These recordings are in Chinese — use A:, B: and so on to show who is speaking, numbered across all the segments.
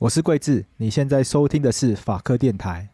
A: 我是桂智，你现在收听的是法科电台。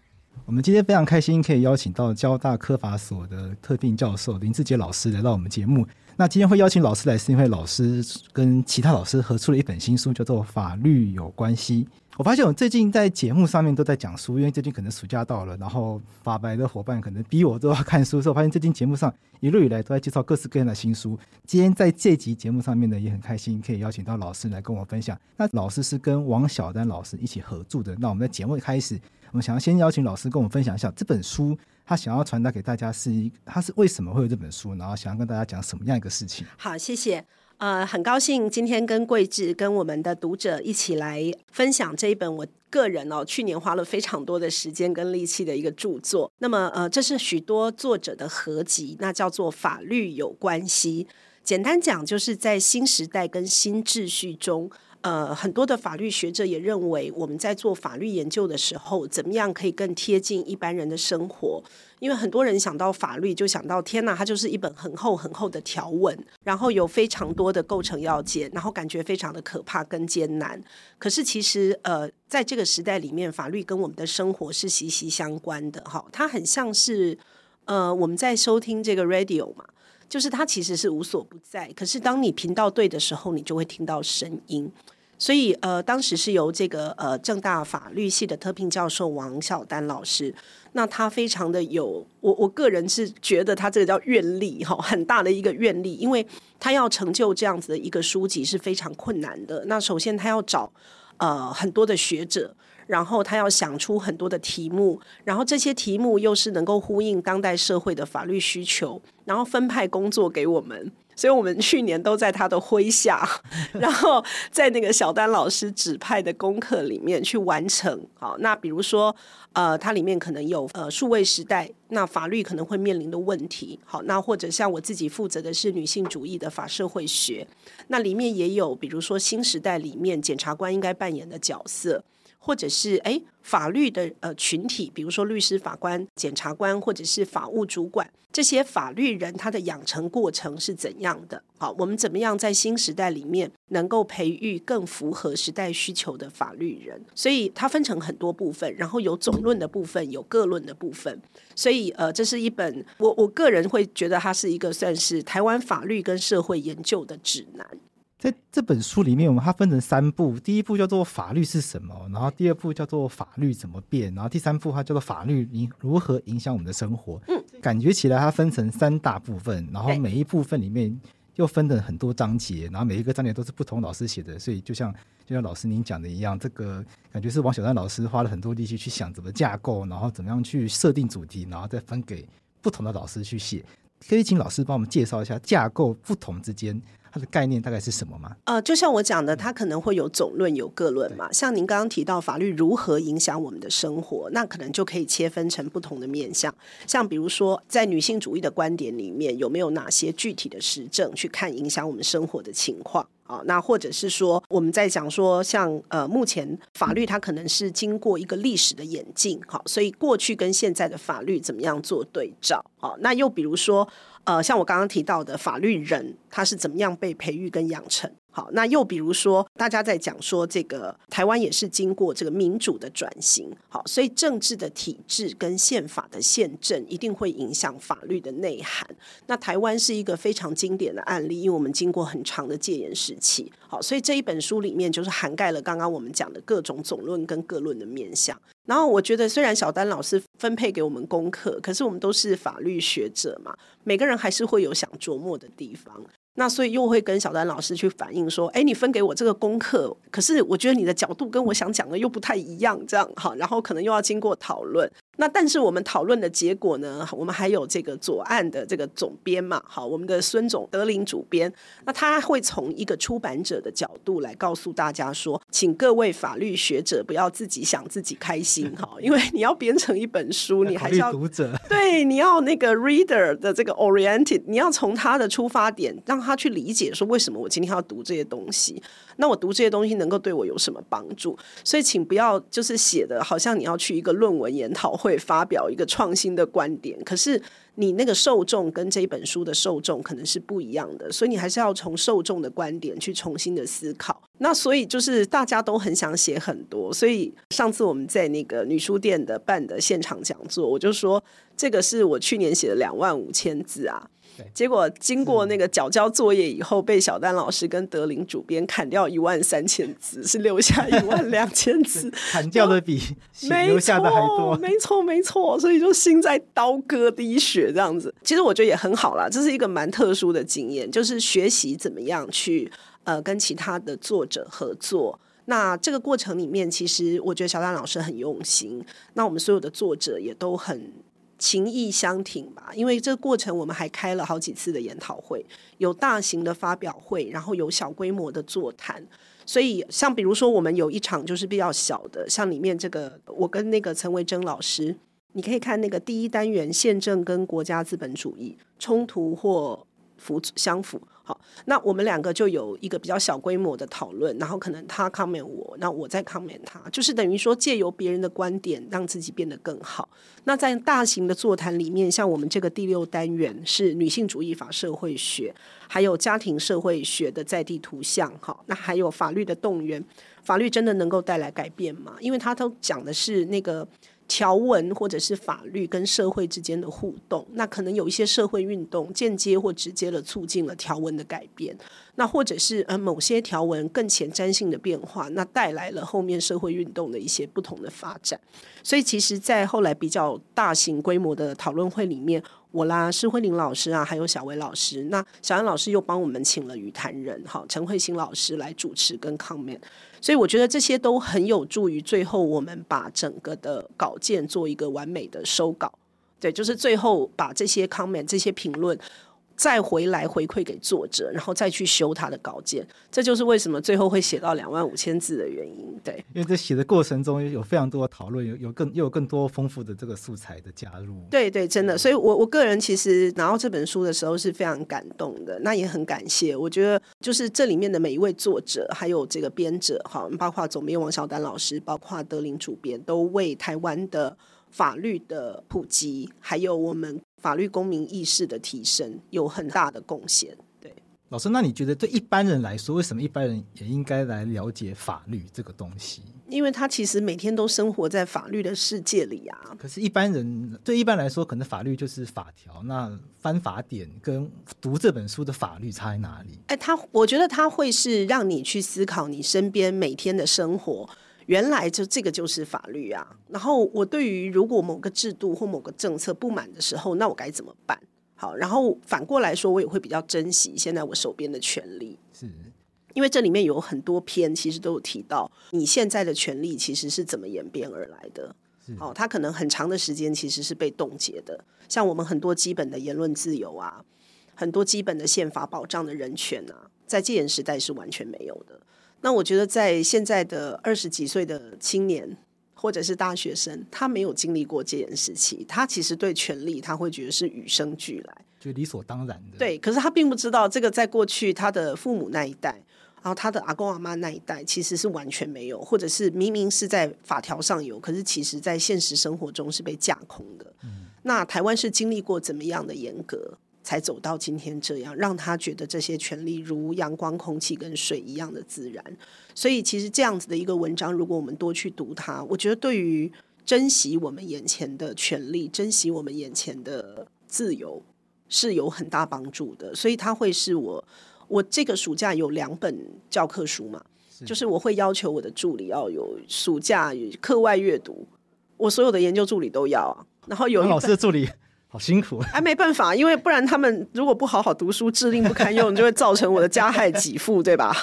A: 我们今天非常开心，可以邀请到交大科法所的特聘教授林志杰老师来到我们节目。那今天会邀请老师来，是因为老师跟其他老师合出了一本新书，叫做《法律有关系》。我发现我最近在节目上面都在讲书，因为最近可能暑假到了，然后法白的伙伴可能逼我都要看书，所以我发现最近节目上一路以来都在介绍各式各样的新书。今天在这集节目上面呢，也很开心可以邀请到老师来跟我分享。那老师是跟王晓丹老师一起合著的。那我们在节目一开始，我们想要先邀请老师跟我们分享一下这本书，他想要传达给大家是一，他是为什么会有这本书，然后想要跟大家讲什么样一个事情。
B: 好，谢谢。呃，很高兴今天跟桂智跟我们的读者一起来分享这一本我个人哦，去年花了非常多的时间跟力气的一个著作。那么呃，这是许多作者的合集，那叫做《法律有关系》。简单讲，就是在新时代跟新秩序中。呃，很多的法律学者也认为，我们在做法律研究的时候，怎么样可以更贴近一般人的生活？因为很多人想到法律，就想到天哪，它就是一本很厚很厚的条文，然后有非常多的构成要件，然后感觉非常的可怕跟艰难。可是其实，呃，在这个时代里面，法律跟我们的生活是息息相关的。哈，它很像是呃，我们在收听这个 radio 嘛，就是它其实是无所不在。可是当你频道对的时候，你就会听到声音。所以，呃，当时是由这个呃正大法律系的特聘教授王晓丹老师，那他非常的有，我我个人是觉得他这个叫愿力哈，很大的一个愿力，因为他要成就这样子的一个书籍是非常困难的。那首先他要找呃很多的学者，然后他要想出很多的题目，然后这些题目又是能够呼应当代社会的法律需求，然后分派工作给我们。所以我们去年都在他的麾下，然后在那个小丹老师指派的功课里面去完成。好，那比如说，呃，它里面可能有呃数位时代，那法律可能会面临的问题。好，那或者像我自己负责的是女性主义的法社会学，那里面也有比如说新时代里面检察官应该扮演的角色。或者是诶法律的呃群体，比如说律师、法官、检察官，或者是法务主管，这些法律人他的养成过程是怎样的？好，我们怎么样在新时代里面能够培育更符合时代需求的法律人？所以它分成很多部分，然后有总论的部分，有各论的部分。所以呃，这是一本我我个人会觉得它是一个算是台湾法律跟社会研究的指南。
A: 在这本书里面，我们它分成三部，第一部叫做法律是什么，然后第二部叫做法律怎么变，然后第三部它叫做法律影如何影响我们的生活。嗯，感觉起来它分成三大部分，然后每一部分里面又分了很多章节，然后每一个章节都是不同老师写的，所以就像就像老师您讲的一样，这个感觉是王小丹老师花了很多力气去想怎么架构，然后怎么样去设定主题，然后再分给不同的老师去写。可以请老师帮我们介绍一下架构不同之间。它的概念大概是什么吗？
B: 呃，就像我讲的，它可能会有总论、有个论嘛。像您刚刚提到法律如何影响我们的生活，那可能就可以切分成不同的面向。像比如说，在女性主义的观点里面，有没有哪些具体的实证去看影响我们生活的情况？啊，那或者是说，我们在讲说，像呃，目前法律它可能是经过一个历史的演进，好，所以过去跟现在的法律怎么样做对照？好，那又比如说，呃，像我刚刚提到的法律人，他是怎么样被培育跟养成？好，那又比如说，大家在讲说这个台湾也是经过这个民主的转型，好，所以政治的体制跟宪法的宪政一定会影响法律的内涵。那台湾是一个非常经典的案例，因为我们经过很长的戒严时期，好，所以这一本书里面就是涵盖了刚刚我们讲的各种总论跟各论的面向。然后我觉得，虽然小丹老师分配给我们功课，可是我们都是法律学者嘛，每个人还是会有想琢磨的地方。那所以又会跟小丹老师去反映说，哎，你分给我这个功课，可是我觉得你的角度跟我想讲的又不太一样，这样哈，然后可能又要经过讨论。那但是我们讨论的结果呢？我们还有这个左岸的这个总编嘛，好，我们的孙总德林主编，那他会从一个出版者的角度来告诉大家说，请各位法律学者不要自己想自己开心 哈，因为你要编成一本书，你还是要
A: 读者
B: 对，你要那个 reader 的这个 oriented，你要从他的出发点让他去理解说，为什么我今天要读这些东西。那我读这些东西能够对我有什么帮助？所以请不要就是写的好像你要去一个论文研讨会发表一个创新的观点，可是你那个受众跟这本书的受众可能是不一样的，所以你还是要从受众的观点去重新的思考。那所以就是大家都很想写很多，所以上次我们在那个女书店的办的现场讲座，我就说这个是我去年写的两万五千字啊。结果经过那个缴交作业以后，被小丹老师跟德林主编砍掉一万三千字，是留下一万两千字，
A: 砍掉的比留下的还多。
B: 没错，没错，所以就心在刀割滴血这样子。其实我觉得也很好啦，这是一个蛮特殊的经验，就是学习怎么样去呃跟其他的作者合作。那这个过程里面，其实我觉得小丹老师很用心，那我们所有的作者也都很。情意相挺吧，因为这个过程我们还开了好几次的研讨会，有大型的发表会，然后有小规模的座谈。所以像比如说我们有一场就是比较小的，像里面这个我跟那个陈维珍老师，你可以看那个第一单元宪政跟国家资本主义冲突或符相符。好，那我们两个就有一个比较小规模的讨论，然后可能他 comment 我，那我再 comment 他，就是等于说借由别人的观点让自己变得更好。那在大型的座谈里面，像我们这个第六单元是女性主义法社会学，还有家庭社会学的在地图像，哈，那还有法律的动员，法律真的能够带来改变吗？因为他都讲的是那个。条文或者是法律跟社会之间的互动，那可能有一些社会运动间接或直接的促进了条文的改变，那或者是呃某些条文更前瞻性的变化，那带来了后面社会运动的一些不同的发展。所以其实，在后来比较大型规模的讨论会里面，我啦施慧玲老师啊，还有小薇老师，那小安老师又帮我们请了语坛人哈陈慧欣老师来主持跟 comment。所以我觉得这些都很有助于最后我们把整个的稿件做一个完美的收稿，对，就是最后把这些 comment 这些评论。再回来回馈给作者，然后再去修他的稿件，这就是为什么最后会写到两万五千字的原因。对，
A: 因为在写的过程中有非常多的讨论，有有更又有更多丰富的这个素材的加入。
B: 对对，真的，所以我我个人其实拿到这本书的时候是非常感动的，那也很感谢。我觉得就是这里面的每一位作者，还有这个编者，哈，包括总编王小丹老师，包括德林主编，都为台湾的法律的普及，还有我们。法律公民意识的提升有很大的贡献。对，
A: 老师，那你觉得对一般人来说，为什么一般人也应该来了解法律这个东西？
B: 因为他其实每天都生活在法律的世界里啊。
A: 可是，一般人对一般来说，可能法律就是法条。那翻法典跟读这本书的法律差在哪里？
B: 哎，他我觉得他会是让你去思考你身边每天的生活。原来就这个就是法律啊，然后我对于如果某个制度或某个政策不满的时候，那我该怎么办？好，然后反过来说，我也会比较珍惜现在我手边的权利，是因为这里面有很多篇其实都有提到你现在的权利其实是怎么演变而来的。哦，它可能很长的时间其实是被冻结的，像我们很多基本的言论自由啊，很多基本的宪法保障的人权啊，在戒严时代是完全没有的。那我觉得，在现在的二十几岁的青年或者是大学生，他没有经历过戒严时期，他其实对权力他会觉得是与生俱来，
A: 就理所当然的。
B: 对，可是他并不知道，这个在过去他的父母那一代，然后他的阿公阿妈那一代，其实是完全没有，或者是明明是在法条上有，可是其实在现实生活中是被架空的。嗯。那台湾是经历过怎么样的严格？才走到今天这样，让他觉得这些权利如阳光、空气跟水一样的自然。所以，其实这样子的一个文章，如果我们多去读它，我觉得对于珍惜我们眼前的权利、珍惜我们眼前的自由是有很大帮助的。所以，它会是我我这个暑假有两本教科书嘛，是就是我会要求我的助理要有暑假课外阅读，我所有的研究助理都要啊。然后有
A: 老师的助理。好辛苦，
B: 哎，没办法，因为不然他们如果不好好读书，智力不堪用，就会造成我的加害给付，对吧？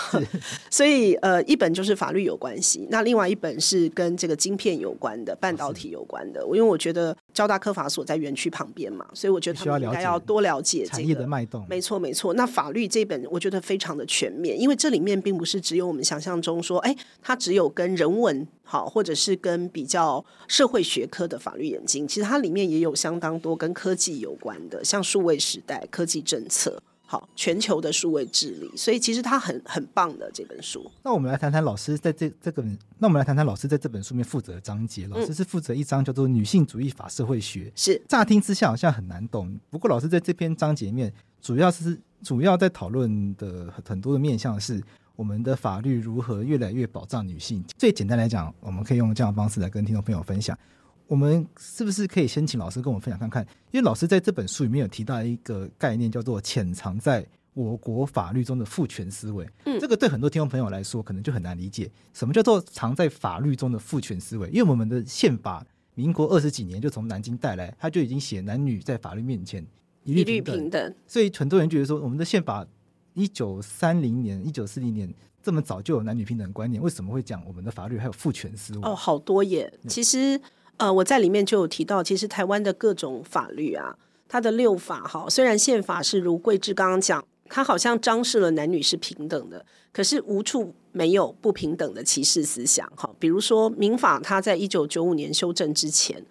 B: 所以，呃，一本就是法律有关系，那另外一本是跟这个晶片有关的，半导体有关的。因为我觉得交大科法所在园区旁边嘛，所以我觉得他们应该要多了解这个产
A: 业的脉动。
B: 没错，没错。那法律这本我觉得非常的全面，因为这里面并不是只有我们想象中说，哎，它只有跟人文。好，或者是跟比较社会学科的法律眼睛，其实它里面也有相当多跟科技有关的，像数位时代、科技政策，好，全球的数位治理，所以其实它很很棒的这本书。
A: 那我们来谈谈老师在这这个，那我们来谈谈老师在这本书面负责的章节。老师是负责一章叫做《女性主义法社会学》，
B: 是
A: 乍听之下好像很难懂，不过老师在这篇章节里面主要是主要在讨论的很多的面向是我们的法律如何越来越保障女性。最简单来讲，我们可以用这样的方式来跟听众朋友分享。我们是不是可以先请老师跟我们分享看看？因为老师在这本书里面有提到一个概念，叫做潜藏在我国法律中的父权思维。嗯，这个对很多听众朋友来说可能就很难理解，什么叫做藏在法律中的父权思维？因为我们的宪法，民国二十几年就从南京带来，他就已经写男女在法律面前一律平等。平等。所以很多人觉得说，我们的宪法一九三零年、一九四零年这么早就有男女平等观念，为什么会讲我们的法律还有父权思维？
B: 哦，好多耶，其实。呃，我在里面就有提到，其实台湾的各种法律啊，它的六法哈，虽然宪法是如桂枝刚刚讲，它好像彰示了男女是平等的，可是无处没有不平等的歧视思想哈。比如说民法，它在一九九五年修正之前，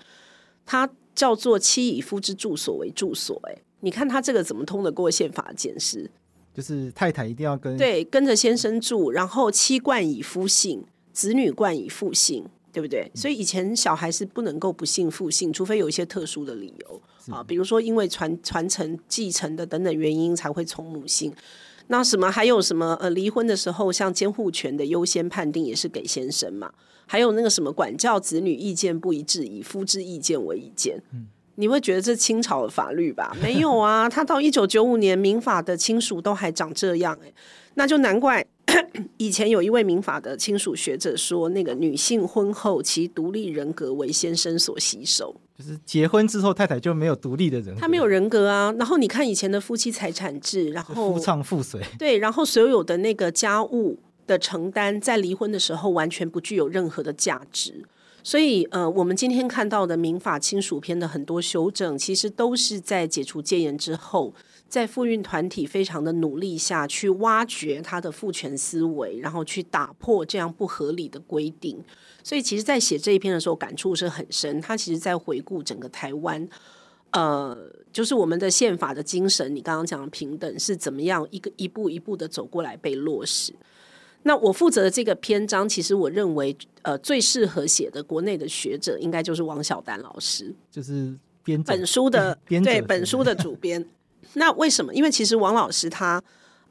B: 它叫做妻以夫之住所为住所，哎，你看它这个怎么通得过宪法检视？
A: 就是太太一定要跟
B: 对跟着先生住，然后妻冠以夫姓，子女冠以父姓。对不对？所以以前小孩是不能够不姓父姓，除非有一些特殊的理由啊，比如说因为传传承继承的等等原因才会从母姓。那什么还有什么呃，离婚的时候像监护权的优先判定也是给先生嘛？还有那个什么管教子女意见不一致，以夫之意见为意见。嗯，你会觉得这清朝的法律吧？没有啊，他到一九九五年民法的亲属都还长这样哎，那就难怪。以前有一位民法的亲属学者说，那个女性婚后其独立人格为先生所吸收，
A: 就是结婚之后太太就没有独立的人格，
B: 她没有人格啊。然后你看以前的夫妻财产制，然后
A: 夫唱妇随，
B: 对，然后所有的那个家务的承担，在离婚的时候完全不具有任何的价值。所以，呃，我们今天看到的民法亲属篇的很多修正，其实都是在解除戒严之后。在妇运团体非常的努力下去挖掘他的父权思维，然后去打破这样不合理的规定。所以，其实，在写这一篇的时候，感触是很深。他其实，在回顾整个台湾，呃，就是我们的宪法的精神，你刚刚讲的平等是怎么样一个一步一步的走过来被落实。那我负责的这个篇章，其实我认为，呃，最适合写的国内的学者，应该就是王晓丹老师，
A: 就是编
B: 本书的 编对本书的主编。那为什么？因为其实王老师他，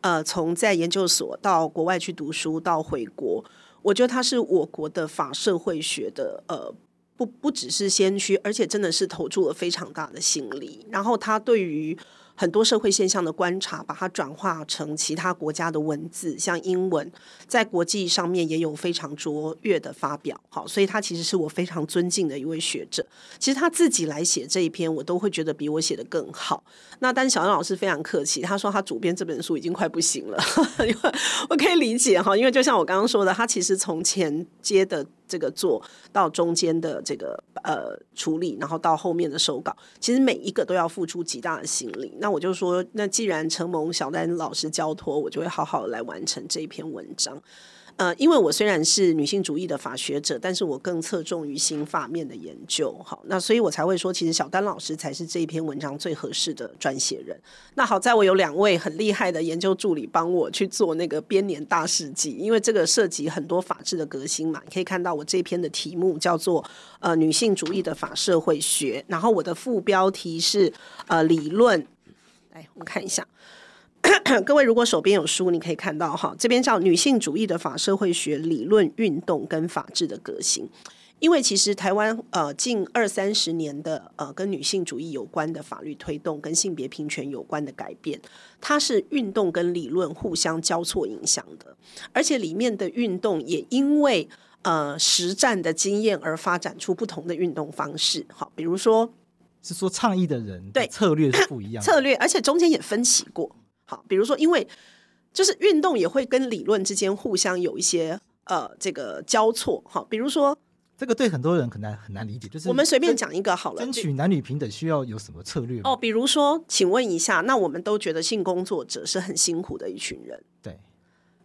B: 呃，从在研究所到国外去读书到回国，我觉得他是我国的法社会学的，呃，不不只是先驱，而且真的是投注了非常大的心力。然后他对于很多社会现象的观察，把它转化成其他国家的文字，像英文，在国际上面也有非常卓越的发表。好，所以他其实是我非常尊敬的一位学者。其实他自己来写这一篇，我都会觉得比我写得更好。那但小杨老师非常客气，他说他主编这本书已经快不行了，因为我可以理解哈，因为就像我刚刚说的，他其实从前接的。这个做到中间的这个呃处理，然后到后面的手稿，其实每一个都要付出极大的心力。那我就说，那既然承蒙小丹老师交托，我就会好好来完成这一篇文章。呃，因为我虽然是女性主义的法学者，但是我更侧重于刑法面的研究。好，那所以我才会说，其实小丹老师才是这一篇文章最合适的撰写人。那好在我有两位很厉害的研究助理帮我去做那个编年大事记，因为这个涉及很多法治的革新嘛。你可以看到我这篇的题目叫做呃女性主义的法社会学，然后我的副标题是呃理论。来，我们看一下。各位，如果手边有书，你可以看到哈，这边叫《女性主义的法社会学理论运动跟法治的革新》。因为其实台湾呃近二三十年的呃跟女性主义有关的法律推动，跟性别平权有关的改变，它是运动跟理论互相交错影响的，而且里面的运动也因为呃实战的经验而发展出不同的运动方式。好，比如说
A: 是说倡议的人对策略是不一样的，
B: 策略，而且中间也分歧过。好，比如说，因为就是运动也会跟理论之间互相有一些呃这个交错。哈，比如说
A: 这个对很多人可能很难理解，就是
B: 我们随便讲一个好了，
A: 争取男女平等需要有什么策略？
B: 哦，比如说，请问一下，那我们都觉得性工作者是很辛苦的一群人，
A: 对。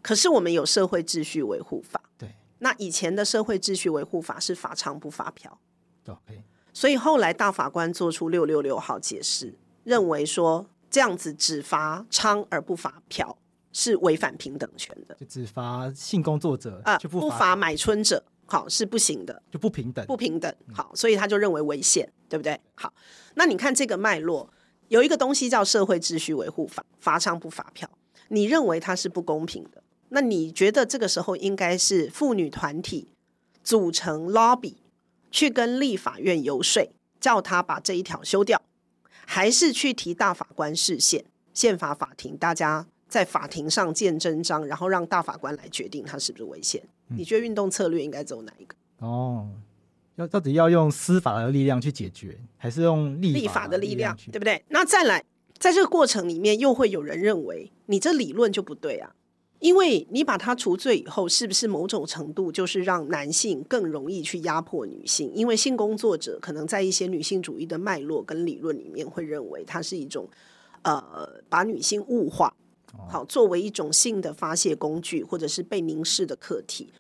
B: 可是我们有社会秩序维护法，
A: 对。
B: 那以前的社会秩序维护法是法偿不发票，
A: 对。
B: 所以后来大法官做出六六六号解释，认为说。这样子只罚娼而不罚嫖，是违反平等权的。
A: 就只罚性工作者
B: 啊，
A: 就不
B: 不罚买春者，好，是不行的，
A: 就不平等，
B: 不平等。好，所以他就认为违宪，对不对？好，那你看这个脉络，有一个东西叫社会秩序维护法，罚娼不罚嫖，你认为它是不公平的？那你觉得这个时候应该是妇女团体组成 lobby 去跟立法院游说，叫他把这一条修掉，还是去提大法官释宪，宪法法庭大家在法庭上见真章，然后让大法官来决定他是不是违宪？嗯、你觉得运动策略应该走哪一个？
A: 哦，要到底要用司法的力量去解决，还是用立法
B: 立法的力量，对不对？那再来，在这个过程里面，又会有人认为你这理论就不对啊。因为你把它除罪以后，是不是某种程度就是让男性更容易去压迫女性？因为性工作者可能在一些女性主义的脉络跟理论里面，会认为它是一种呃把女性物化，好作为一种性的发泄工具，或者是被凝视的客体。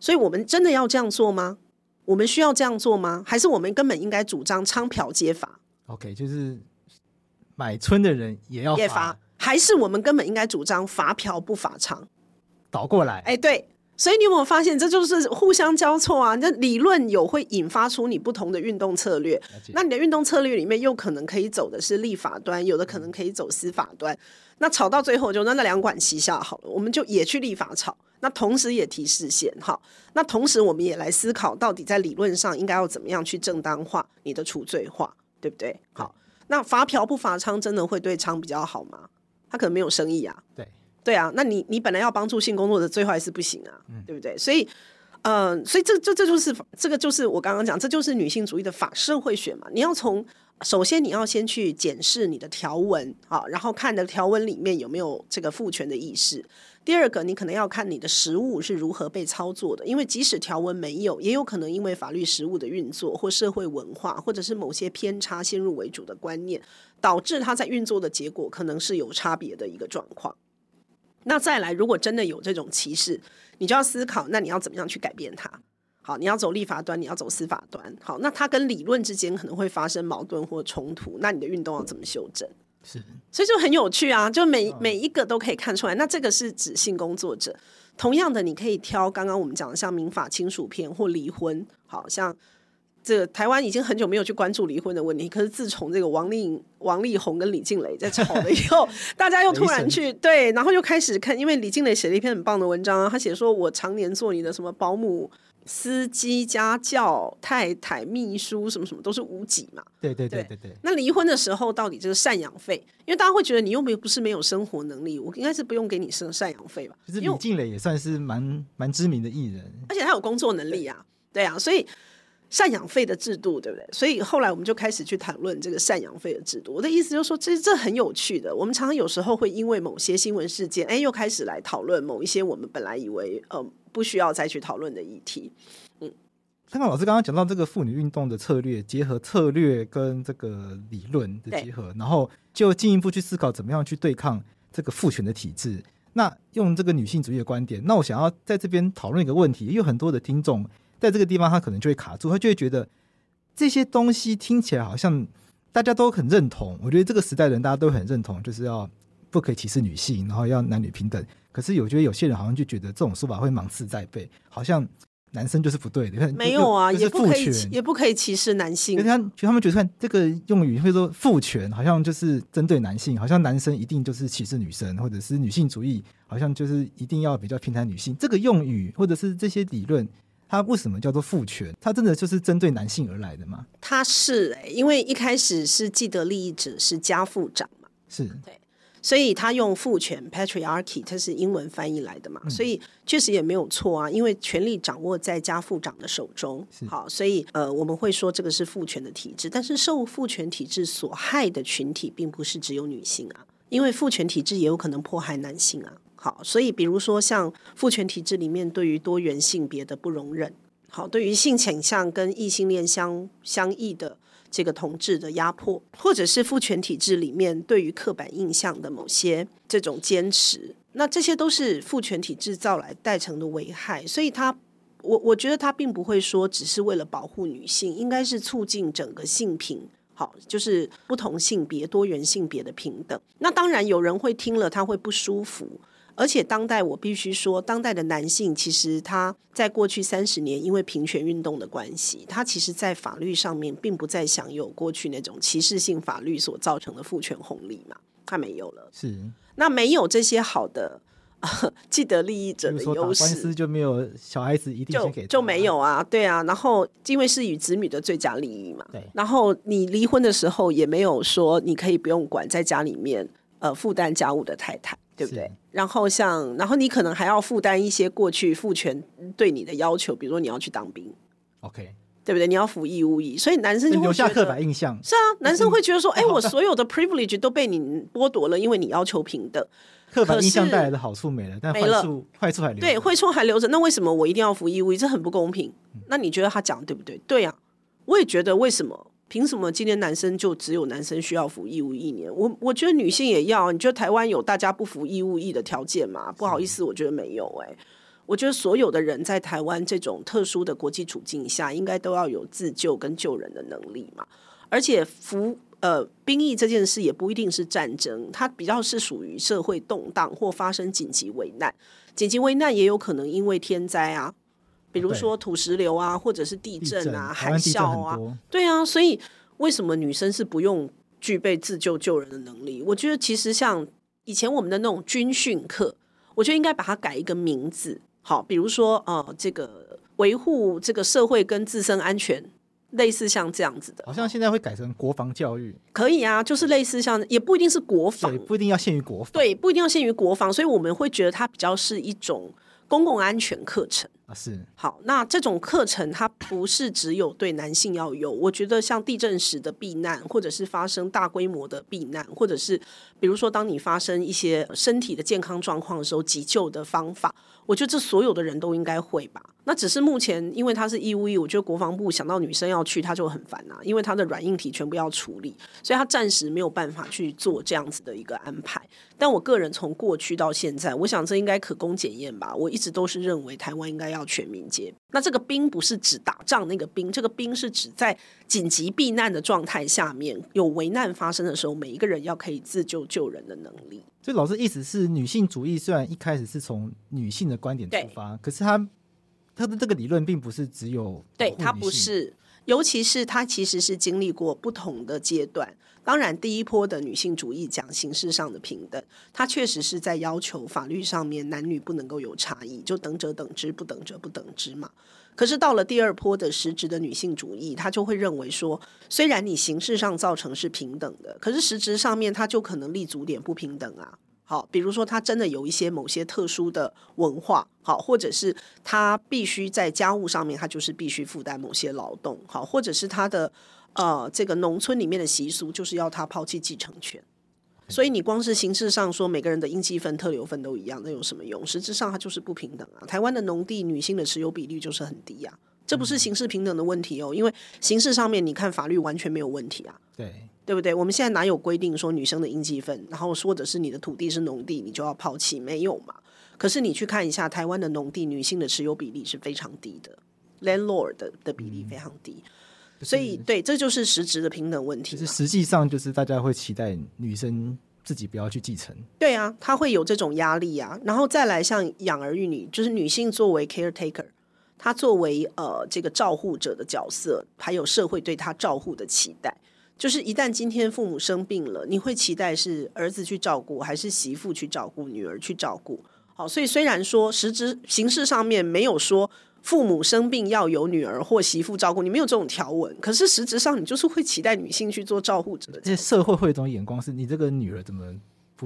B: 所以我们真的要这样做吗？我们需要这样做吗？还是我们根本应该主张娼嫖皆法
A: ？OK，就是买春的人也要罚。
B: 还是我们根本应该主张罚嫖不罚娼，
A: 倒过来。
B: 哎，对，所以你有没有发现，这就是互相交错啊？那理论有会引发出你不同的运动策略，那你的运动策略里面又可能可以走的是立法端，有的可能可以走司法端。那吵到最后就那那两管齐下好了，我们就也去立法吵，那同时也提示线哈，那同时我们也来思考到底在理论上应该要怎么样去正当化你的除罪化，对不对？好，那罚嫖不罚娼真的会对娼比较好吗？他可能没有生意啊，
A: 对
B: 对啊，那你你本来要帮助性工作者，最后还是不行啊，嗯、对不对？所以，嗯、呃，所以这这这就是这个就是我刚刚讲，这就是女性主义的法社会学嘛。你要从首先你要先去检视你的条文啊，然后看的条文里面有没有这个父权的意识。第二个，你可能要看你的实务是如何被操作的，因为即使条文没有，也有可能因为法律实务的运作或社会文化，或者是某些偏差先入为主的观念，导致它在运作的结果可能是有差别的一个状况。那再来，如果真的有这种歧视，你就要思考，那你要怎么样去改变它？好，你要走立法端，你要走司法端。好，那它跟理论之间可能会发生矛盾或冲突，那你的运动要怎么修正？
A: 是，
B: 所以就很有趣啊！就每每一个都可以看出来。那这个是指性工作者，同样的，你可以挑刚刚我们讲的像民法亲属篇或离婚，好像这个台湾已经很久没有去关注离婚的问题。可是自从这个王力王力宏跟李静蕾在吵了以后，大家又突然去对，然后又开始看，因为李静蕾写了一篇很棒的文章啊，他写说我常年做你的什么保姆。司机、家教、太太、秘书，什么什么都是无几嘛？
A: 对对对对对。
B: 那离婚的时候，到底这个赡养费？因为大家会觉得你又没不是没有生活能力，我应该是不用给你生赡养费吧？
A: 就是李静蕾也算是蛮蛮知名的艺人，
B: 而且他有工作能力啊，对，啊，所以赡养费的制度，对不对？所以后来我们就开始去谈论这个赡养费的制度。我的意思就是说，这这很有趣的。我们常常有时候会因为某些新闻事件，哎，又开始来讨论某一些我们本来以为嗯。呃不需要再去讨论的议题。嗯，
A: 刚刚老师刚刚讲到这个妇女运动的策略，结合策略跟这个理论的结合，然后就进一步去思考怎么样去对抗这个父权的体制。那用这个女性主义的观点，那我想要在这边讨论一个问题，有很多的听众在这个地方他可能就会卡住，他就会觉得这些东西听起来好像大家都很认同。我觉得这个时代的人大家都很认同，就是要不可以歧视女性，然后要男女平等。可是，我觉得有些人好像就觉得这种说法会芒刺在背，好像男生就是不对的。
B: 没有啊，
A: 也
B: 不可以，也不可以歧视男性。
A: 他他们觉得看这个用语会说父权，好像就是针对男性，好像男生一定就是歧视女生，或者是女性主义，好像就是一定要比较偏袒女性。这个用语或者是这些理论，它为什么叫做父权？它真的就是针对男性而来的吗？
B: 它是、欸，因为一开始是既得利益者是家父长嘛，
A: 是
B: 对。所以他用父权 patriarchy，它是英文翻译来的嘛，嗯、所以确实也没有错啊，因为权力掌握在家父长的手中。好，所以呃，我们会说这个是父权的体制，但是受父权体制所害的群体并不是只有女性啊，因为父权体制也有可能迫害男性啊。好，所以比如说像父权体制里面对于多元性别的不容忍，好，对于性倾向跟异性恋相相异的。这个统治的压迫，或者是父权体制里面对于刻板印象的某些这种坚持，那这些都是父权体制造来带成的危害。所以他，我我觉得他并不会说只是为了保护女性，应该是促进整个性平，好，就是不同性别、多元性别的平等。那当然有人会听了他会不舒服。而且当代我必须说，当代的男性其实他在过去三十年因为平权运动的关系，他其实在法律上面并不再享有过去那种歧视性法律所造成的父权红利嘛，他没有了。
A: 是，
B: 那没有这些好的 既得利益者的优势，
A: 官司就没有小孩子一定
B: 就就没有啊，对啊。然后因为是与子女的最佳利益嘛，
A: 对。
B: 然后你离婚的时候也没有说你可以不用管在家里面呃负担家务的太太。对不对？然后像，然后你可能还要负担一些过去父权对你的要求，比如说你要去当兵
A: ，OK，
B: 对不对？你要服义务役，所以男生就会
A: 留下刻板印象。
B: 是啊，男生会觉得说，哎，我所有的 privilege 都被你剥夺了，因为你要求平等。
A: 刻板印象带来的好处没了，但坏处坏处还留着。
B: 对，坏处还留着。那为什么我一定要服义务役？这很不公平。那你觉得他讲对不对？对呀，我也觉得为什么？凭什么今天男生就只有男生需要服义务一年？我我觉得女性也要。你觉得台湾有大家不服义务役的条件吗？不好意思，我觉得没有。哎，我觉得所有的人在台湾这种特殊的国际处境下，应该都要有自救跟救人的能力嘛。而且服呃兵役这件事也不一定是战争，它比较是属于社会动荡或发生紧急危难。紧急危难也有可能因为天灾啊。比如说土石流啊，或者是地震啊、海啸啊，对啊，所以为什么女生是不用具备自救救人的能力？我觉得其实像以前我们的那种军训课，我觉得应该把它改一个名字，好，比如说呃，这个维护这个社会跟自身安全，类似像这样子的，
A: 好像现在会改成国防教育，
B: 可以啊，就是类似像也不一定是国防，
A: 不一定要限于国防，
B: 对，不一定要限于国防，所以我们会觉得它比较是一种公共安全课程。
A: 啊，是
B: 好，那这种课程它不是只有对男性要有，我觉得像地震时的避难，或者是发生大规模的避难，或者是比如说当你发生一些身体的健康状况的时候，急救的方法，我觉得这所有的人都应该会吧。那只是目前因为它是义务役，我觉得国防部想到女生要去，他就很烦啊，因为他的软硬体全部要处理，所以他暂时没有办法去做这样子的一个安排。但我个人从过去到现在，我想这应该可供检验吧。我一直都是认为台湾应该要。全民皆。那这个兵不是指打仗那个兵，这个兵是指在紧急避难的状态下面，有危难发生的时候，每一个人要可以自救救人的能力。
A: 所以老师意思是，女性主义虽然一开始是从女性的观点出发，可是他他的这个理论并不是只有
B: 对它不是，尤其是它其实是经历过不同的阶段。当然，第一波的女性主义讲形式上的平等，它确实是在要求法律上面男女不能够有差异，就等者等之，不等者不等之嘛。可是到了第二波的实质的女性主义，她就会认为说，虽然你形式上造成是平等的，可是实质上面它就可能立足点不平等啊。好，比如说她真的有一些某些特殊的文化，好，或者是她必须在家务上面，她就是必须负担某些劳动，好，或者是她的。呃，这个农村里面的习俗就是要她抛弃继承权，所以你光是形式上说每个人的应积分、特留分都一样，那有什么用？实质上它就是不平等啊！台湾的农地女性的持有比例就是很低呀，这不是形式平等的问题哦，因为形式上面你看法律完全没有问题啊，
A: 对
B: 对不对？我们现在哪有规定说女生的应积分，然后说的是你的土地是农地，你就要抛弃？没有嘛？可是你去看一下台湾的农地女性的持有比例是非常低的，landlord 的的比例非常低。所以，对，这就是实质的平等问题。
A: 就是实际上，就是大家会期待女生自己不要去继承。
B: 对啊，她会有这种压力啊。然后再来，像养儿育女，就是女性作为 caretaker，她作为呃这个照护者的角色，还有社会对她照护的期待，就是一旦今天父母生病了，你会期待是儿子去照顾，还是媳妇去照顾，女儿去照顾？好，所以虽然说实质形式上面没有说。父母生病要由女儿或媳妇照顾，你没有这种条文，可是实质上你就是会期待女性去做照顾者的。
A: 这社会会有一种眼光，是你这个女儿怎么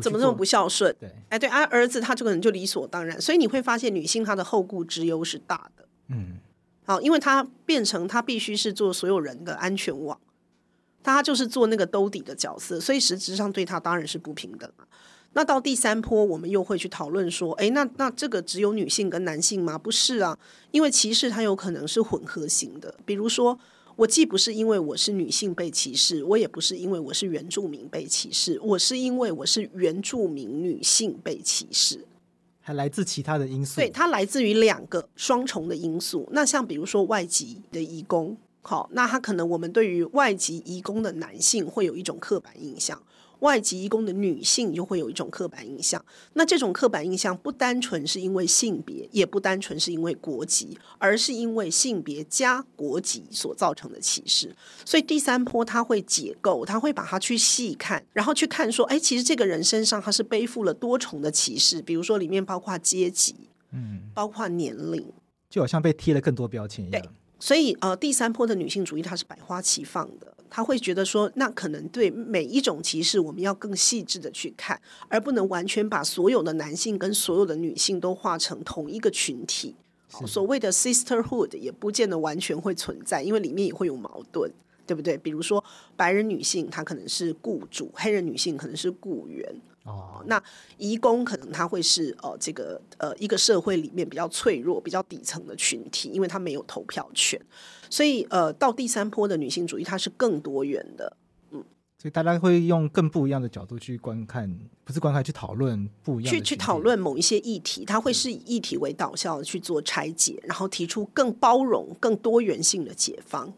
B: 怎么这么不孝顺？
A: 对，
B: 哎，对啊，儿子他这个人就理所当然，所以你会发现女性她的后顾之忧是大的。
A: 嗯，
B: 好，因为她变成她必须是做所有人的安全网，她就是做那个兜底的角色，所以实质上对她当然是不平等啊。那到第三波，我们又会去讨论说，诶，那那这个只有女性跟男性吗？不是啊，因为歧视它有可能是混合型的。比如说，我既不是因为我是女性被歧视，我也不是因为我是原住民被歧视，我是因为我是原住民女性被歧视，
A: 还来自其他的因素。
B: 对，它来自于两个双重的因素。那像比如说外籍的移工。好，那他可能我们对于外籍移工的男性会有一种刻板印象。外籍义工的女性就会有一种刻板印象，那这种刻板印象不单纯是因为性别，也不单纯是因为国籍，而是因为性别加国籍所造成的歧视。所以第三波他会解构，他会把它去细看，然后去看说，哎，其实这个人身上他是背负了多重的歧视，比如说里面包括阶级，嗯，包括年龄，
A: 就好像被贴了更多标签一样。
B: 对，所以呃，第三波的女性主义它是百花齐放的。他会觉得说，那可能对每一种歧视，我们要更细致的去看，而不能完全把所有的男性跟所有的女性都画成同一个群体。所谓的 sisterhood 也不见得完全会存在，因为里面也会有矛盾，对不对？比如说，白人女性她可能是雇主，黑人女性可能是雇员。哦，那移工可能他会是呃这个呃一个社会里面比较脆弱、比较底层的群体，因为他没有投票权。所以，呃，到第三波的女性主义，它是更多元的，嗯，
A: 所以大家会用更不一样的角度去观看，不是观看，去讨论不一样的，
B: 去去讨论某一些议题，它会是以议题为导向去做拆解，然后提出更包容、更多元性的解方。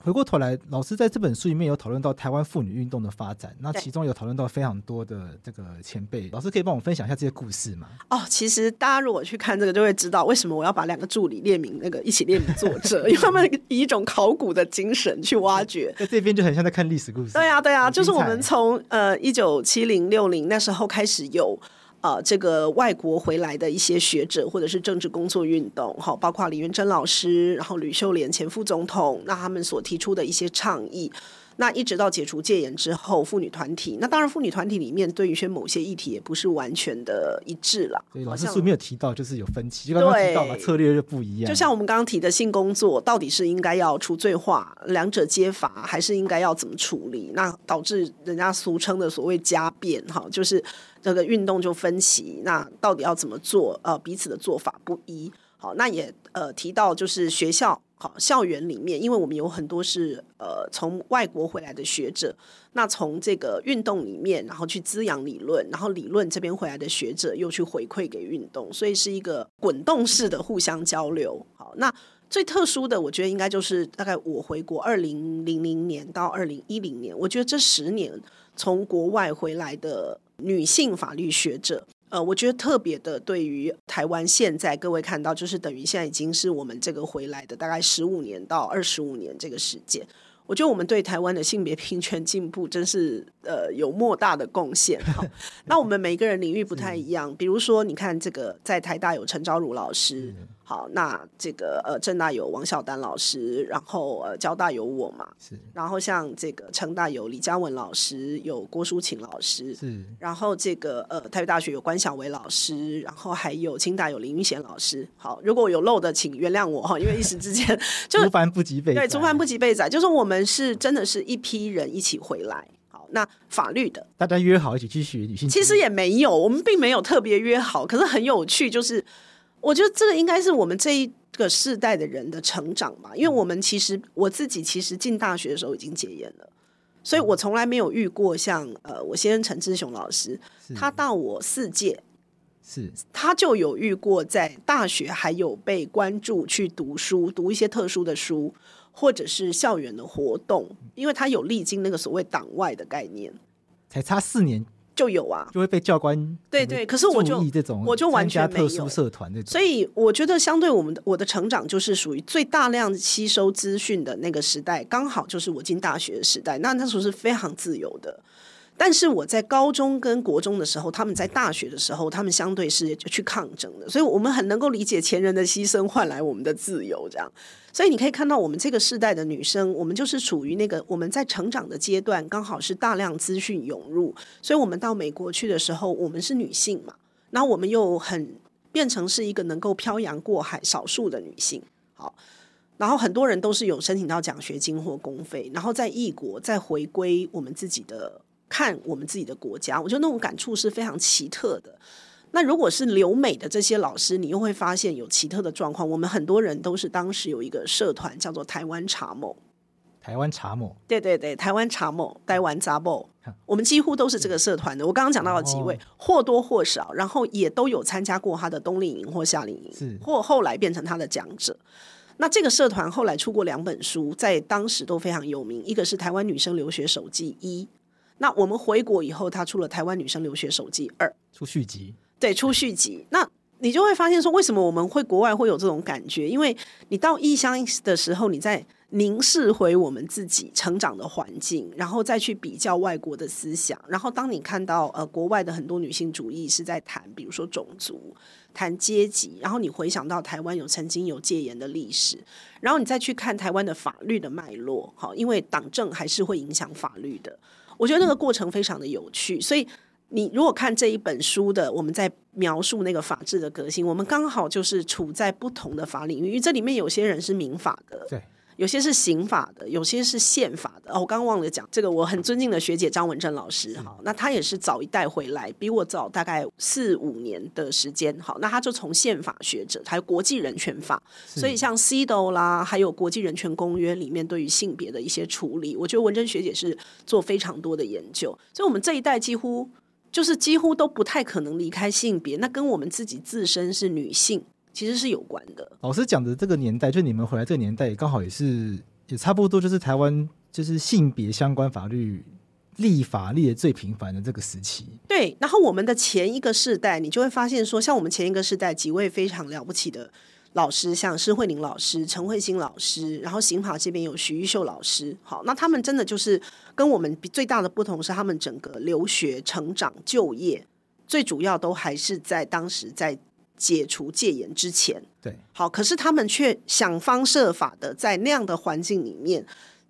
A: 回过头来，老师在这本书里面有讨论到台湾妇女运动的发展，那其中有讨论到非常多的这个前辈，老师可以帮我分享一下这些故事吗？
B: 哦，其实大家如果去看这个，就会知道为什么我要把两个助理列名那个一起列名作者，因为他们以一种考古的精神去挖掘，
A: 在这边就很像在看历史故事。
B: 对啊，对啊，就是我们从呃一九七零六零那时候开始有。呃，这个外国回来的一些学者或者是政治工作运动，好，包括李元珍老师，然后吕秀莲前副总统，那他们所提出的一些倡议。那一直到解除戒严之后，妇女团体，那当然妇女团体里面对于一些某些议题也不是完全的一致了。
A: 对，老师书没有提到，就是有分歧，就刚刚提到了策略就不一样。
B: 就像我们刚刚提的性工作，到底是应该要除罪化，两者皆罚，还是应该要怎么处理？那导致人家俗称的所谓家变，哈，就是这个运动就分歧。那到底要怎么做？呃，彼此的做法不一。好，那也呃提到就是学校。好，校园里面，因为我们有很多是呃从外国回来的学者，那从这个运动里面，然后去滋养理论，然后理论这边回来的学者又去回馈给运动，所以是一个滚动式的互相交流。好，那最特殊的，我觉得应该就是大概我回国二零零零年到二零一零年，我觉得这十年从国外回来的女性法律学者。呃，我觉得特别的，对于台湾现在各位看到，就是等于现在已经是我们这个回来的大概十五年到二十五年这个时间，我觉得我们对台湾的性别平权进步真是呃有莫大的贡献。好，那我们每一个人领域不太一样，比如说你看这个在台大有陈昭如老师。好，那这个呃，政大有王小丹老师，然后呃，交大有我嘛，是，然后像这个成大有李嘉文老师，有郭淑琴老师，是，然后这个呃，台北大学有关晓薇老师，然后还有清大有林玉贤老师。好，如果有漏的，请原谅我哈，因为一时之间 就
A: 竹繁不及备载，
B: 对，竹繁不及备载，就是我们是真的是一批人一起回来。好，那法律的
A: 大家约好一起去学女性，
B: 其实也没有，我们并没有特别约好，可是很有趣，就是。我觉得这个应该是我们这一个世代的人的成长吧，因为我们其实我自己其实进大学的时候已经戒烟了，所以我从来没有遇过像呃我先生陈志雄老师，他到我四届，是。他就有遇过在大学还有被关注去读书，读一些特殊的书，或者是校园的活动，因为他有历经那个所谓党外的概念，
A: 才差四年。
B: 就有啊，
A: 就会被教官
B: 对对，可是我就
A: 这种
B: 我就完全没有
A: 特殊社团，
B: 所以我觉得相对我们的我的成长就是属于最大量吸收资讯的那个时代，刚好就是我进大学的时代，那那时候是非常自由的。但是我在高中跟国中的时候，他们在大学的时候，他们相对是就去抗争的，所以我们很能够理解前人的牺牲换来我们的自由，这样。所以你可以看到，我们这个世代的女生，我们就是处于那个我们在成长的阶段，刚好是大量资讯涌入，所以我们到美国去的时候，我们是女性嘛，然后我们又很变成是一个能够漂洋过海少数的女性，好，然后很多人都是有申请到奖学金或公费，然后在异国再回归我们自己的。看我们自己的国家，我觉得那种感触是非常奇特的。那如果是留美的这些老师，你又会发现有奇特的状况。我们很多人都是当时有一个社团叫做台湾茶某，
A: 台湾茶某，
B: 对对对，台湾茶某，台湾杂某，我们几乎都是这个社团的。我刚刚讲到了几位，哦，或多或少，然后也都有参加过他的冬令营或夏令营，是或后来变成他的讲者。那这个社团后来出过两本书，在当时都非常有名，一个是《台湾女生留学手记一》，那我们回国以后，他出了《台湾女生留学手记二》，
A: 出续集，
B: 对，出续集。那你就会发现说，为什么我们会国外会有这种感觉？因为你到异乡的时候，你在凝视回我们自己成长的环境，然后再去比较外国的思想，然后当你看到呃国外的很多女性主义是在谈，比如说种族、谈阶级，然后你回想到台湾有曾经有戒严的历史，然后你再去看台湾的法律的脉络，好，因为党政还是会影响法律的。我觉得那个过程非常的有趣，所以你如果看这一本书的，我们在描述那个法治的革新，我们刚好就是处在不同的法领域，因为这里面有些人是民法的，
A: 对。
B: 有些是刑法的，有些是宪法的。哦，我刚刚忘了讲这个，我很尊敬的学姐张文珍老师，好，那她也是早一代回来，比我早大概四五年的时间，好，那她就从宪法学者，还有国际人权法，所以像 CEDAW 啦，还有国际人权公约里面对于性别的一些处理，我觉得文珍学姐是做非常多的研究，所以我们这一代几乎就是几乎都不太可能离开性别，那跟我们自己自身是女性。其实是有关的。
A: 老师讲的这个年代，就你们回来这个年代，也刚好也是也差不多，就是台湾就是性别相关法律立法立的最频繁的这个时期。
B: 对，然后我们的前一个世代，你就会发现说，像我们前一个世代几位非常了不起的老师，像施慧玲老师、陈慧欣老师，然后刑法这边有徐玉秀老师。好，那他们真的就是跟我们最大的不同是，他们整个留学、成长、就业，最主要都还是在当时在。解除戒严之前，
A: 对，
B: 好，可是他们却想方设法的在那样的环境里面，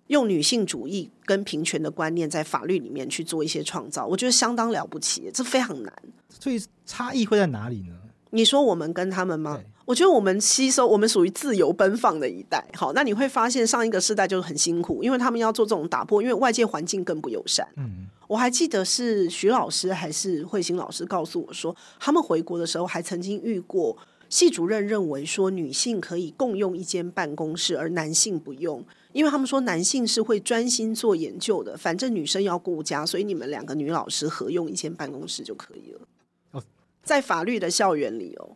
B: 用女性主义跟平权的观念在法律里面去做一些创造，我觉得相当了不起，这非常难。
A: 所以差异会在哪里呢？
B: 你说我们跟他们吗？我觉得我们吸收，我们属于自由奔放的一代。好，那你会发现上一个世代就是很辛苦，因为他们要做这种打破，因为外界环境更不友善。嗯，我还记得是徐老师还是慧心老师告诉我说，他们回国的时候还曾经遇过系主任认为说女性可以共用一间办公室，而男性不用，因为他们说男性是会专心做研究的，反正女生要顾家，所以你们两个女老师合用一间办公室就可以了。哦，在法律的校园里哦。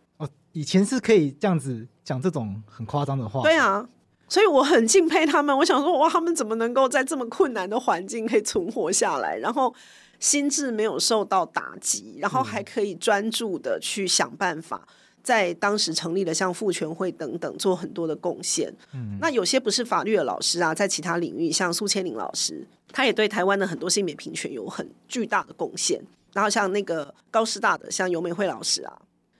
A: 以前是可以这样子讲这种很夸张的话，
B: 对啊，所以我很敬佩他们。我想说，哇，他们怎么能够在这么困难的环境可以存活下来，然后心智没有受到打击，然后还可以专注的去想办法，在当时成立的像妇权会等等做很多的贡献。嗯，那有些不是法律的老师啊，在其他领域，像苏千林老师，他也对台湾的很多性别平权有很巨大的贡献。然后像那个高师大的，像尤美惠老师啊。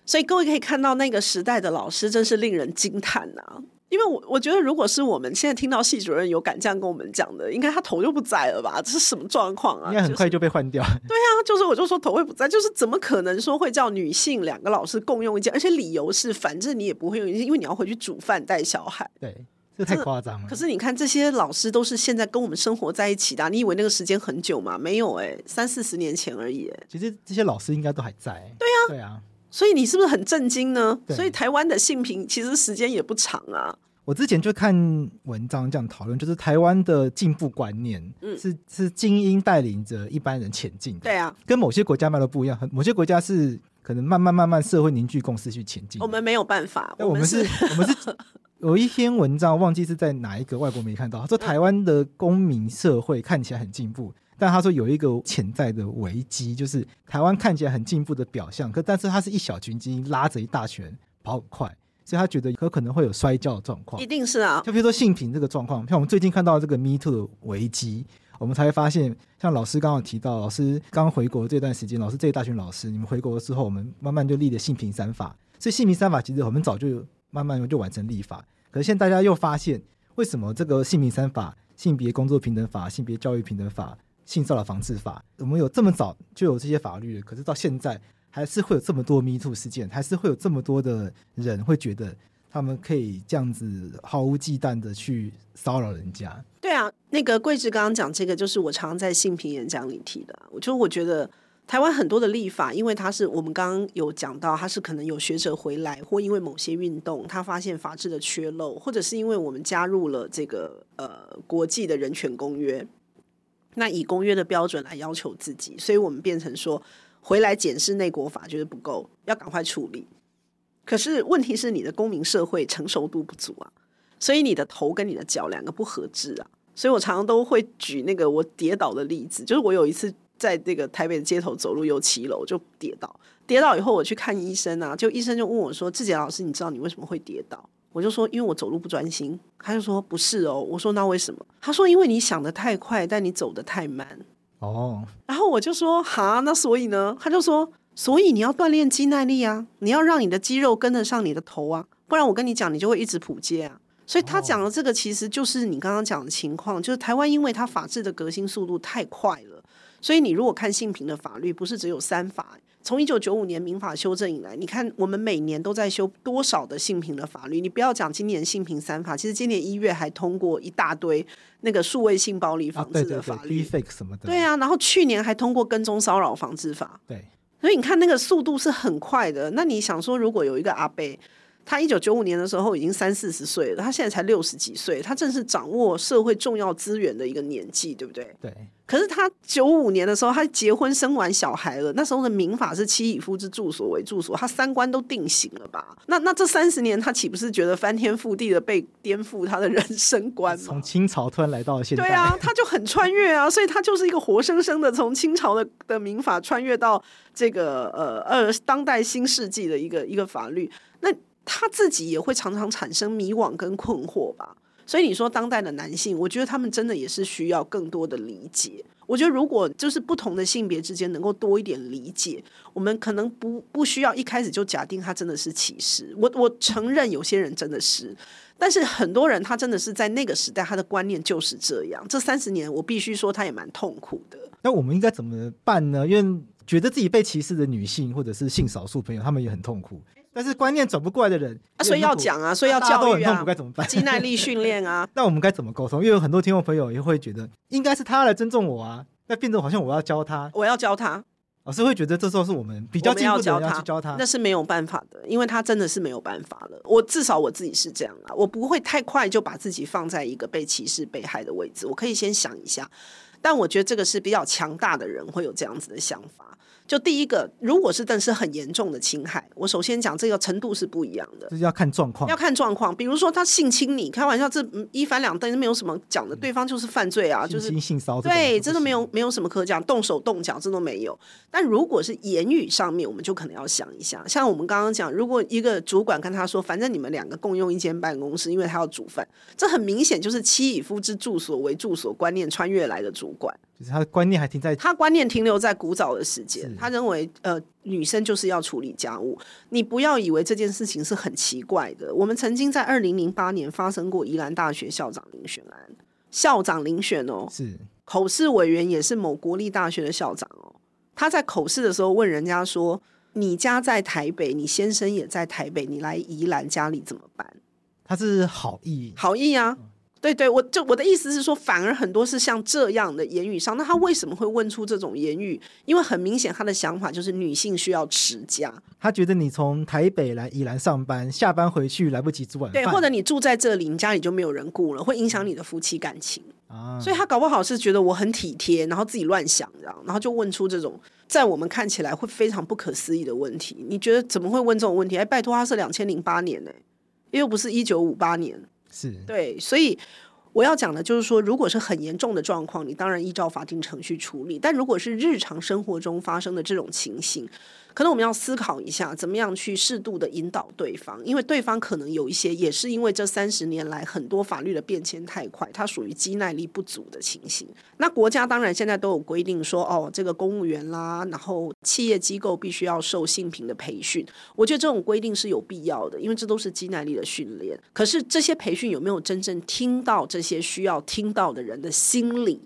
B: 所以各位可以看到，那个时代的老师真是令人惊叹呐！因为我我觉得，如果是我们现在听到系主任有敢这样跟我们讲的，应该他头就不在了吧？这是什么状况啊？
A: 应该很快就被换掉。
B: 对啊，就是我就说头会不在，就是怎么可能说会叫女性两个老师共用一间？而且理由是，反正你也不会用，因为你要回去煮饭带小孩。
A: 对，这太夸张了。
B: 可是你看，这些老师都是现在跟我们生活在一起的啊，你以为那个时间很久吗？没有哎，三四十年前而已。
A: 其实这些老师应该都还在。
B: 对啊，
A: 对啊。
B: 所以你是不是很震惊呢？所以台湾的性平其实时间也不长啊。
A: 我之前就看文章这样讨论，就是台湾的进步观念是，是是精英带领着一般人前进的。
B: 对啊，
A: 跟某些国家脉络不一样。某些国家是可能慢慢慢慢社会凝聚共识去前进。
B: 我们没有办法。
A: 我们是，我们是有一篇文章忘记是在哪一个外国没看到，他说台湾的公民社会看起来很进步。但他说有一个潜在的危机，就是台湾看起来很进步的表象，可但是他是一小群精英拉着一大群跑很快，所以他觉得有可能会有摔跤的状况。
B: 一定是啊，
A: 就比如说性平这个状况，像我们最近看到这个 Me Too 的危机，我们才会发现，像老师刚刚提到，老师刚回国这段时间，老师这一大群老师，你们回国之后，我们慢慢就立了性平三法，所以性平三法其实我们早就慢慢就完成立法，可是现在大家又发现，为什么这个性平三法、性别工作平等法、性别教育平等法？性骚扰防治法，我们有这么早就有这些法律，可是到现在还是会有这么多 Me Too 事件，还是会有这么多的人会觉得他们可以这样子毫无忌惮的去骚扰人家。
B: 对啊，那个桂枝刚刚讲这个，就是我常在性平演讲里提的。我就我觉得台湾很多的立法，因为它是我们刚刚有讲到，它是可能有学者回来，或因为某些运动，他发现法治的缺漏，或者是因为我们加入了这个呃国际的人权公约。那以公约的标准来要求自己，所以我们变成说回来检视内国法觉得不够，要赶快处理。可是问题是你的公民社会成熟度不足啊，所以你的头跟你的脚两个不合致啊。所以我常常都会举那个我跌倒的例子，就是我有一次在这个台北的街头走路，有骑楼就跌倒，跌倒以后我去看医生啊，就医生就问我说：“志杰老师，你知道你为什么会跌倒？”我就说：“因为我走路不专心。”他就说：“不是哦。”我说：“那为什么？”他说：“因为你想得太快，但你走得太慢。”哦。然后我就说：“哈，那所以呢？”他就说：“所以你要锻炼肌耐力啊，你要让你的肌肉跟得上你的头啊，不然我跟你讲，你就会一直扑街啊。”所以他讲的这个其实就是你刚刚讲的情况，就是台湾因为它法治的革新速度太快了，所以你如果看性平的法律，不是只有三法，从一九九五年民法修正以来，你看我们每年都在修多少的性平的法律？你不要讲今年性平三法，其实今年一月还通过一大堆那个数位性暴力防治的法律，
A: 什么的，
B: 对啊，然后去年还通过跟踪骚扰防治法，
A: 对，
B: 所以你看那个速度是很快的。那你想说，如果有一个阿伯，他一九九五年的时候已经三四十岁了，他现在才六十几岁，他正是掌握社会重要资源的一个年纪，对不对？
A: 对。
B: 可是他九五年的时候，他结婚生完小孩了，那时候的民法是妻以夫之住所为住所，他三观都定型了吧？那那这三十年，他岂不是觉得翻天覆地的被颠覆他的人生观？
A: 从清朝突然来到了现在，
B: 对啊，他就很穿越啊，所以他就是一个活生生的从清朝的的民法穿越到这个呃呃当代新世纪的一个一个法律，那。他自己也会常常产生迷惘跟困惑吧，所以你说当代的男性，我觉得他们真的也是需要更多的理解。我觉得如果就是不同的性别之间能够多一点理解，我们可能不不需要一开始就假定他真的是歧视。我我承认有些人真的是，但是很多人他真的是在那个时代他的观念就是这样。这三十年我必须说他也蛮痛苦的。
A: 那我们应该怎么办呢？因为觉得自己被歧视的女性或者是性少数朋友，他们也很痛苦。但是观念转不过来的人
B: 啊，所以要讲啊，所以要教育啊，
A: 该怎么办？
B: 肌耐力训练啊，
A: 那我们该怎么沟通？因为有很多听众朋友也会觉得，应该是他来尊重我啊，那变成好像我要教他，
B: 我要教他，
A: 老师会觉得这时候是我们比较进步的人要去教他，
B: 那是没有办法的，因为他真的是没有办法了。我至少我自己是这样啊，我不会太快就把自己放在一个被歧视、被害的位置，我可以先想一下。但我觉得这个是比较强大的人会有这样子的想法。就第一个，如果是但是很严重的侵害，我首先讲这个程度是不一样的，
A: 这要看状况，
B: 要看状况。比如说他性侵你，开玩笑，这一翻两瞪，没有什么讲的，对方就是犯罪啊，就是
A: 性性骚扰，
B: 对，真的没有没有什么可讲，动手动脚这都没有。但如果是言语上面，我们就可能要想一下，像我们刚刚讲，如果一个主管跟他说，反正你们两个共用一间办公室，因为他要煮饭，这很明显就是妻以夫之住所为住所观念穿越来的主管。
A: 就是他的观念还停在，
B: 他观念停留在古早的时间，他认为呃女生就是要处理家务。你不要以为这件事情是很奇怪的。我们曾经在二零零八年发生过宜兰大学校长遴选案，校长遴选哦，
A: 是
B: 口试委员也是某国立大学的校长哦。他在口试的时候问人家说：“你家在台北，你先生也在台北，你来宜兰家里怎么办？”
A: 他是好意，
B: 好意啊。嗯对对，我就我的意思是说，反而很多是像这样的言语上，那他为什么会问出这种言语？因为很明显，他的想法就是女性需要持家。
A: 他觉得你从台北来宜兰上班，下班回去来不及煮晚饭，
B: 对，或者你住在这里，你家里就没有人顾了，会影响你的夫妻感情啊。所以他搞不好是觉得我很体贴，然后自己乱想，这样，然后就问出这种在我们看起来会非常不可思议的问题。你觉得怎么会问这种问题？哎，拜托，他是两千零八年呢，又不是一九五八年。
A: 是。
B: 对，所以我要讲的就是说，如果是很严重的状况，你当然依照法定程序处理；但如果是日常生活中发生的这种情形，可能我们要思考一下，怎么样去适度的引导对方，因为对方可能有一些也是因为这三十年来很多法律的变迁太快，它属于肌耐力不足的情形。那国家当然现在都有规定说，哦，这个公务员啦，然后企业机构必须要受性平的培训。我觉得这种规定是有必要的，因为这都是肌耐力的训练。可是这些培训有没有真正听到这些需要听到的人的心理？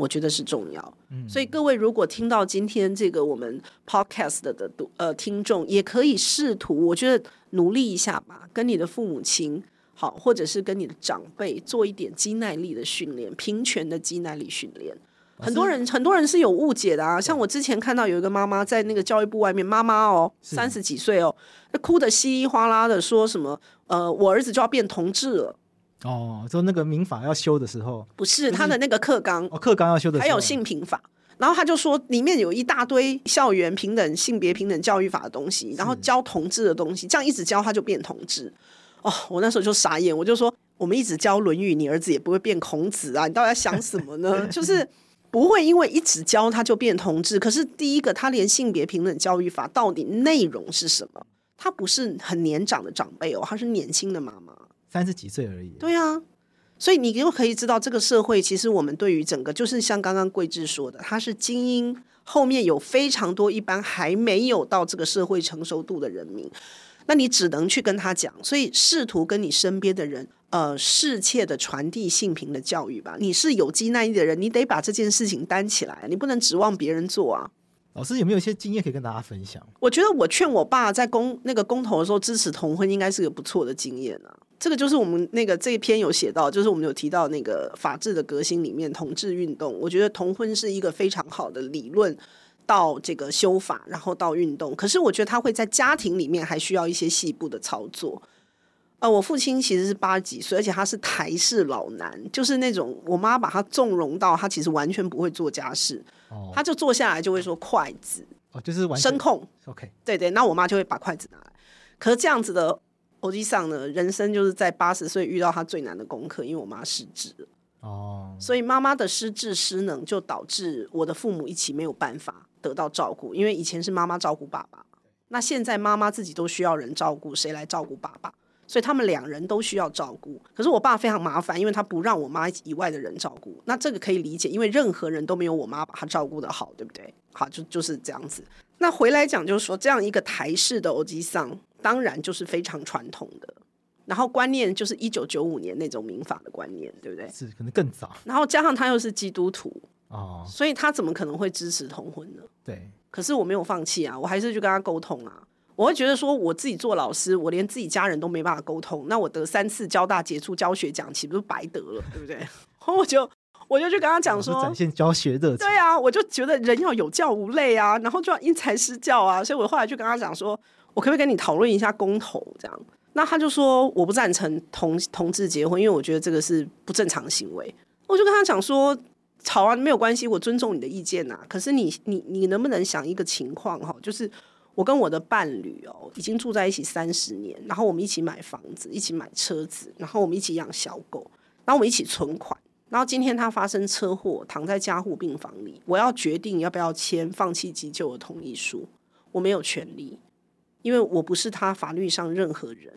B: 我觉得是重要，所以各位如果听到今天这个我们 podcast 的读呃听众，也可以试图，我觉得努力一下吧，跟你的父母亲好，或者是跟你的长辈做一点肌耐力的训练，平权的肌耐力训练。很多人很多人是有误解的啊，像我之前看到有一个妈妈在那个教育部外面，妈妈哦，三十几岁哦，那哭得稀里哗啦的，说什么呃，我儿子就要变同志了。
A: 哦，就那个民法要修的时候，
B: 不是他的那个课纲
A: 哦，课纲要修的时候，
B: 还有性平法，然后他就说里面有一大堆校园平等、性别平等教育法的东西，然后教同志的东西，这样一直教他就变同志。哦，我那时候就傻眼，我就说我们一直教《论语》，你儿子也不会变孔子啊！你到底在想什么呢？就是不会因为一直教他就变同志。可是第一个，他连性别平等教育法到底内容是什么？他不是很年长的长辈哦，他是年轻的妈妈，
A: 三十几岁而已。
B: 对啊，所以你就可以知道，这个社会其实我们对于整个，就是像刚刚桂枝说的，他是精英，后面有非常多一般还没有到这个社会成熟度的人民。那你只能去跟他讲，所以试图跟你身边的人，呃，适切的传递性平的教育吧。你是有机耐力的人，你得把这件事情担起来，你不能指望别人做啊。
A: 老师有没有一些经验可以跟大家分享？
B: 我觉得我劝我爸在公那个公投的时候支持同婚，应该是个不错的经验啊。这个就是我们那个这一篇有写到，就是我们有提到那个法治的革新里面，同志运动，我觉得同婚是一个非常好的理论。到这个修法，然后到运动，可是我觉得他会在家庭里面还需要一些细部的操作。呃，我父亲其实是八十几岁，而且他是台式老男，就是那种我妈把他纵容到他其实完全不会做家事，哦、他就坐下来就会说筷子，
A: 哦，就是
B: 声控
A: ，OK，
B: 对对，那我妈就会把筷子拿来。可是这样子的欧吉桑呢，人生就是在八十岁遇到他最难的功课，因为我妈失智了，哦，所以妈妈的失智失能就导致我的父母一起没有办法。得到照顾，因为以前是妈妈照顾爸爸，那现在妈妈自己都需要人照顾，谁来照顾爸爸？所以他们两人都需要照顾。可是我爸非常麻烦，因为他不让我妈以外的人照顾。那这个可以理解，因为任何人都没有我妈把他照顾的好，对不对？好，就就是这样子。那回来讲，就是说这样一个台式的欧吉桑，当然就是非常传统的，然后观念就是一九九五年那种民法的观念，对不对？
A: 是，可能更早。
B: 然后加上他又是基督徒。
A: 哦，
B: 所以他怎么可能会支持同婚呢？
A: 对，可
B: 是我没有放弃啊，我还是去跟他沟通啊。我会觉得说，我自己做老师，我连自己家人都没办法沟通，那我得三次交大杰出教学奖，岂不是白得了？对不对？我就我就去跟他讲说，
A: 展现教学热情。
B: 对啊，我就觉得人要有教无类啊，然后就要因材施教啊。所以我后来就跟他讲说，我可不可以跟你讨论一下公投这样？那他就说我不赞成同同志结婚，因为我觉得这个是不正常行为。我就跟他讲说。吵啊，没有关系，我尊重你的意见呐、啊。可是你你你能不能想一个情况哈？就是我跟我的伴侣哦，已经住在一起三十年，然后我们一起买房子，一起买车子，然后我们一起养小狗，然后我们一起存款。然后今天他发生车祸，躺在加护病房里，我要决定要不要签放弃急救的同意书，我没有权利，因为我不是他法律上任何人。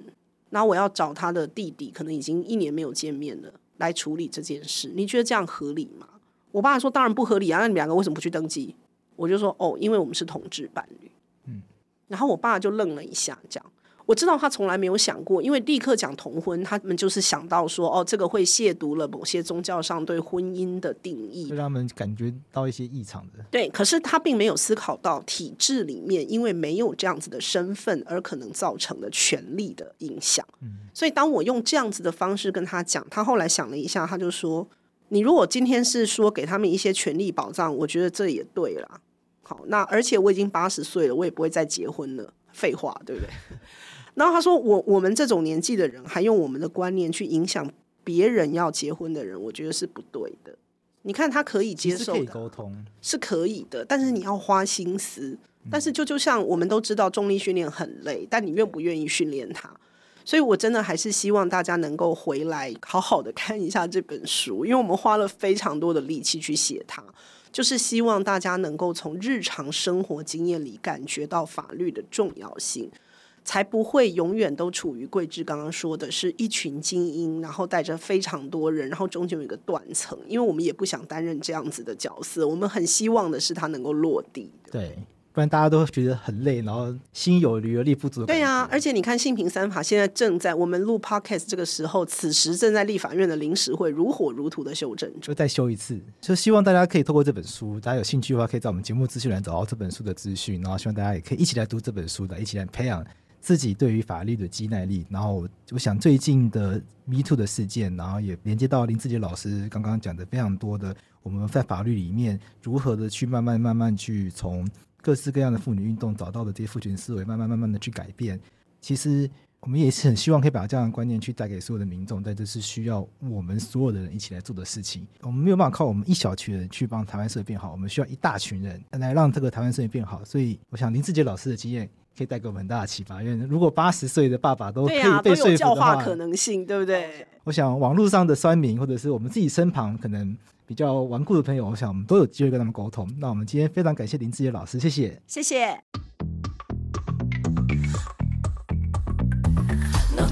B: 然后我要找他的弟弟，可能已经一年没有见面了，来处理这件事。你觉得这样合理吗？我爸说：“当然不合理啊！那你们两个为什么不去登记？”我就说：“哦，因为我们是同志伴侣。”嗯，然后我爸就愣了一下，这样我知道他从来没有想过，因为立刻讲同婚，他们就是想到说：“哦，这个会亵渎了某些宗教上对婚姻的定义，
A: 就让他们感觉到一些异常的。”
B: 对，可是他并没有思考到体制里面因为没有这样子的身份而可能造成的权利的影响。嗯，所以当我用这样子的方式跟他讲，他后来想了一下，他就说。你如果今天是说给他们一些权利保障，我觉得这也对啦。好，那而且我已经八十岁了，我也不会再结婚了。废话，对不对？然后他说，我我们这种年纪的人还用我们的观念去影响别人要结婚的人，我觉得是不对的。你看他可以接受
A: 沟通，
B: 是可以的，但是你要花心思。但是就就像我们都知道，重力训练很累，但你愿不愿意训练它？所以，我真的还是希望大家能够回来好好的看一下这本书，因为我们花了非常多的力气去写它，就是希望大家能够从日常生活经验里感觉到法律的重要性，才不会永远都处于桂枝刚刚说的是一群精英，然后带着非常多人，然后中间有一个断层，因为我们也不想担任这样子的角色，我们很希望的是他能够落地。
A: 对。不然大家都觉得很累，然后心有余而力不足。
B: 对啊，而且你看性平三法现在正在我们录 podcast 这个时候，此时正在立法院的临时会如火如荼的修正，
A: 就再修一次。就希望大家可以透过这本书，大家有兴趣的话，可以在我们节目资讯栏找到这本书的资讯。然后希望大家也可以一起来读这本书的，一起来培养自己对于法律的肌耐力。然后我想最近的 Me Too 的事件，然后也连接到林志杰老师刚刚讲的非常多的，我们在法律里面如何的去慢慢慢慢去从。各式各样的妇女运动找到的这些父权思维，慢慢慢慢的去改变。其实我们也是很希望可以把这样的观念去带给所有的民众，但这是需要我们所有的人一起来做的事情。我们没有办法靠我们一小群人去帮台湾社会变好，我们需要一大群人来让这个台湾社会变好。所以，我想林志杰老师的经验可以带给我们很大的启发。因为如果八十岁的爸爸都可以
B: 啊、
A: 被说服的话，
B: 有教化可能性，对不对？
A: 我想网络上的酸民，或者是我们自己身旁可能比较顽固的朋友，我想我们都有机会跟他们沟通。那我们今天非常感谢林志杰老师，谢谢，
B: 谢谢。
C: No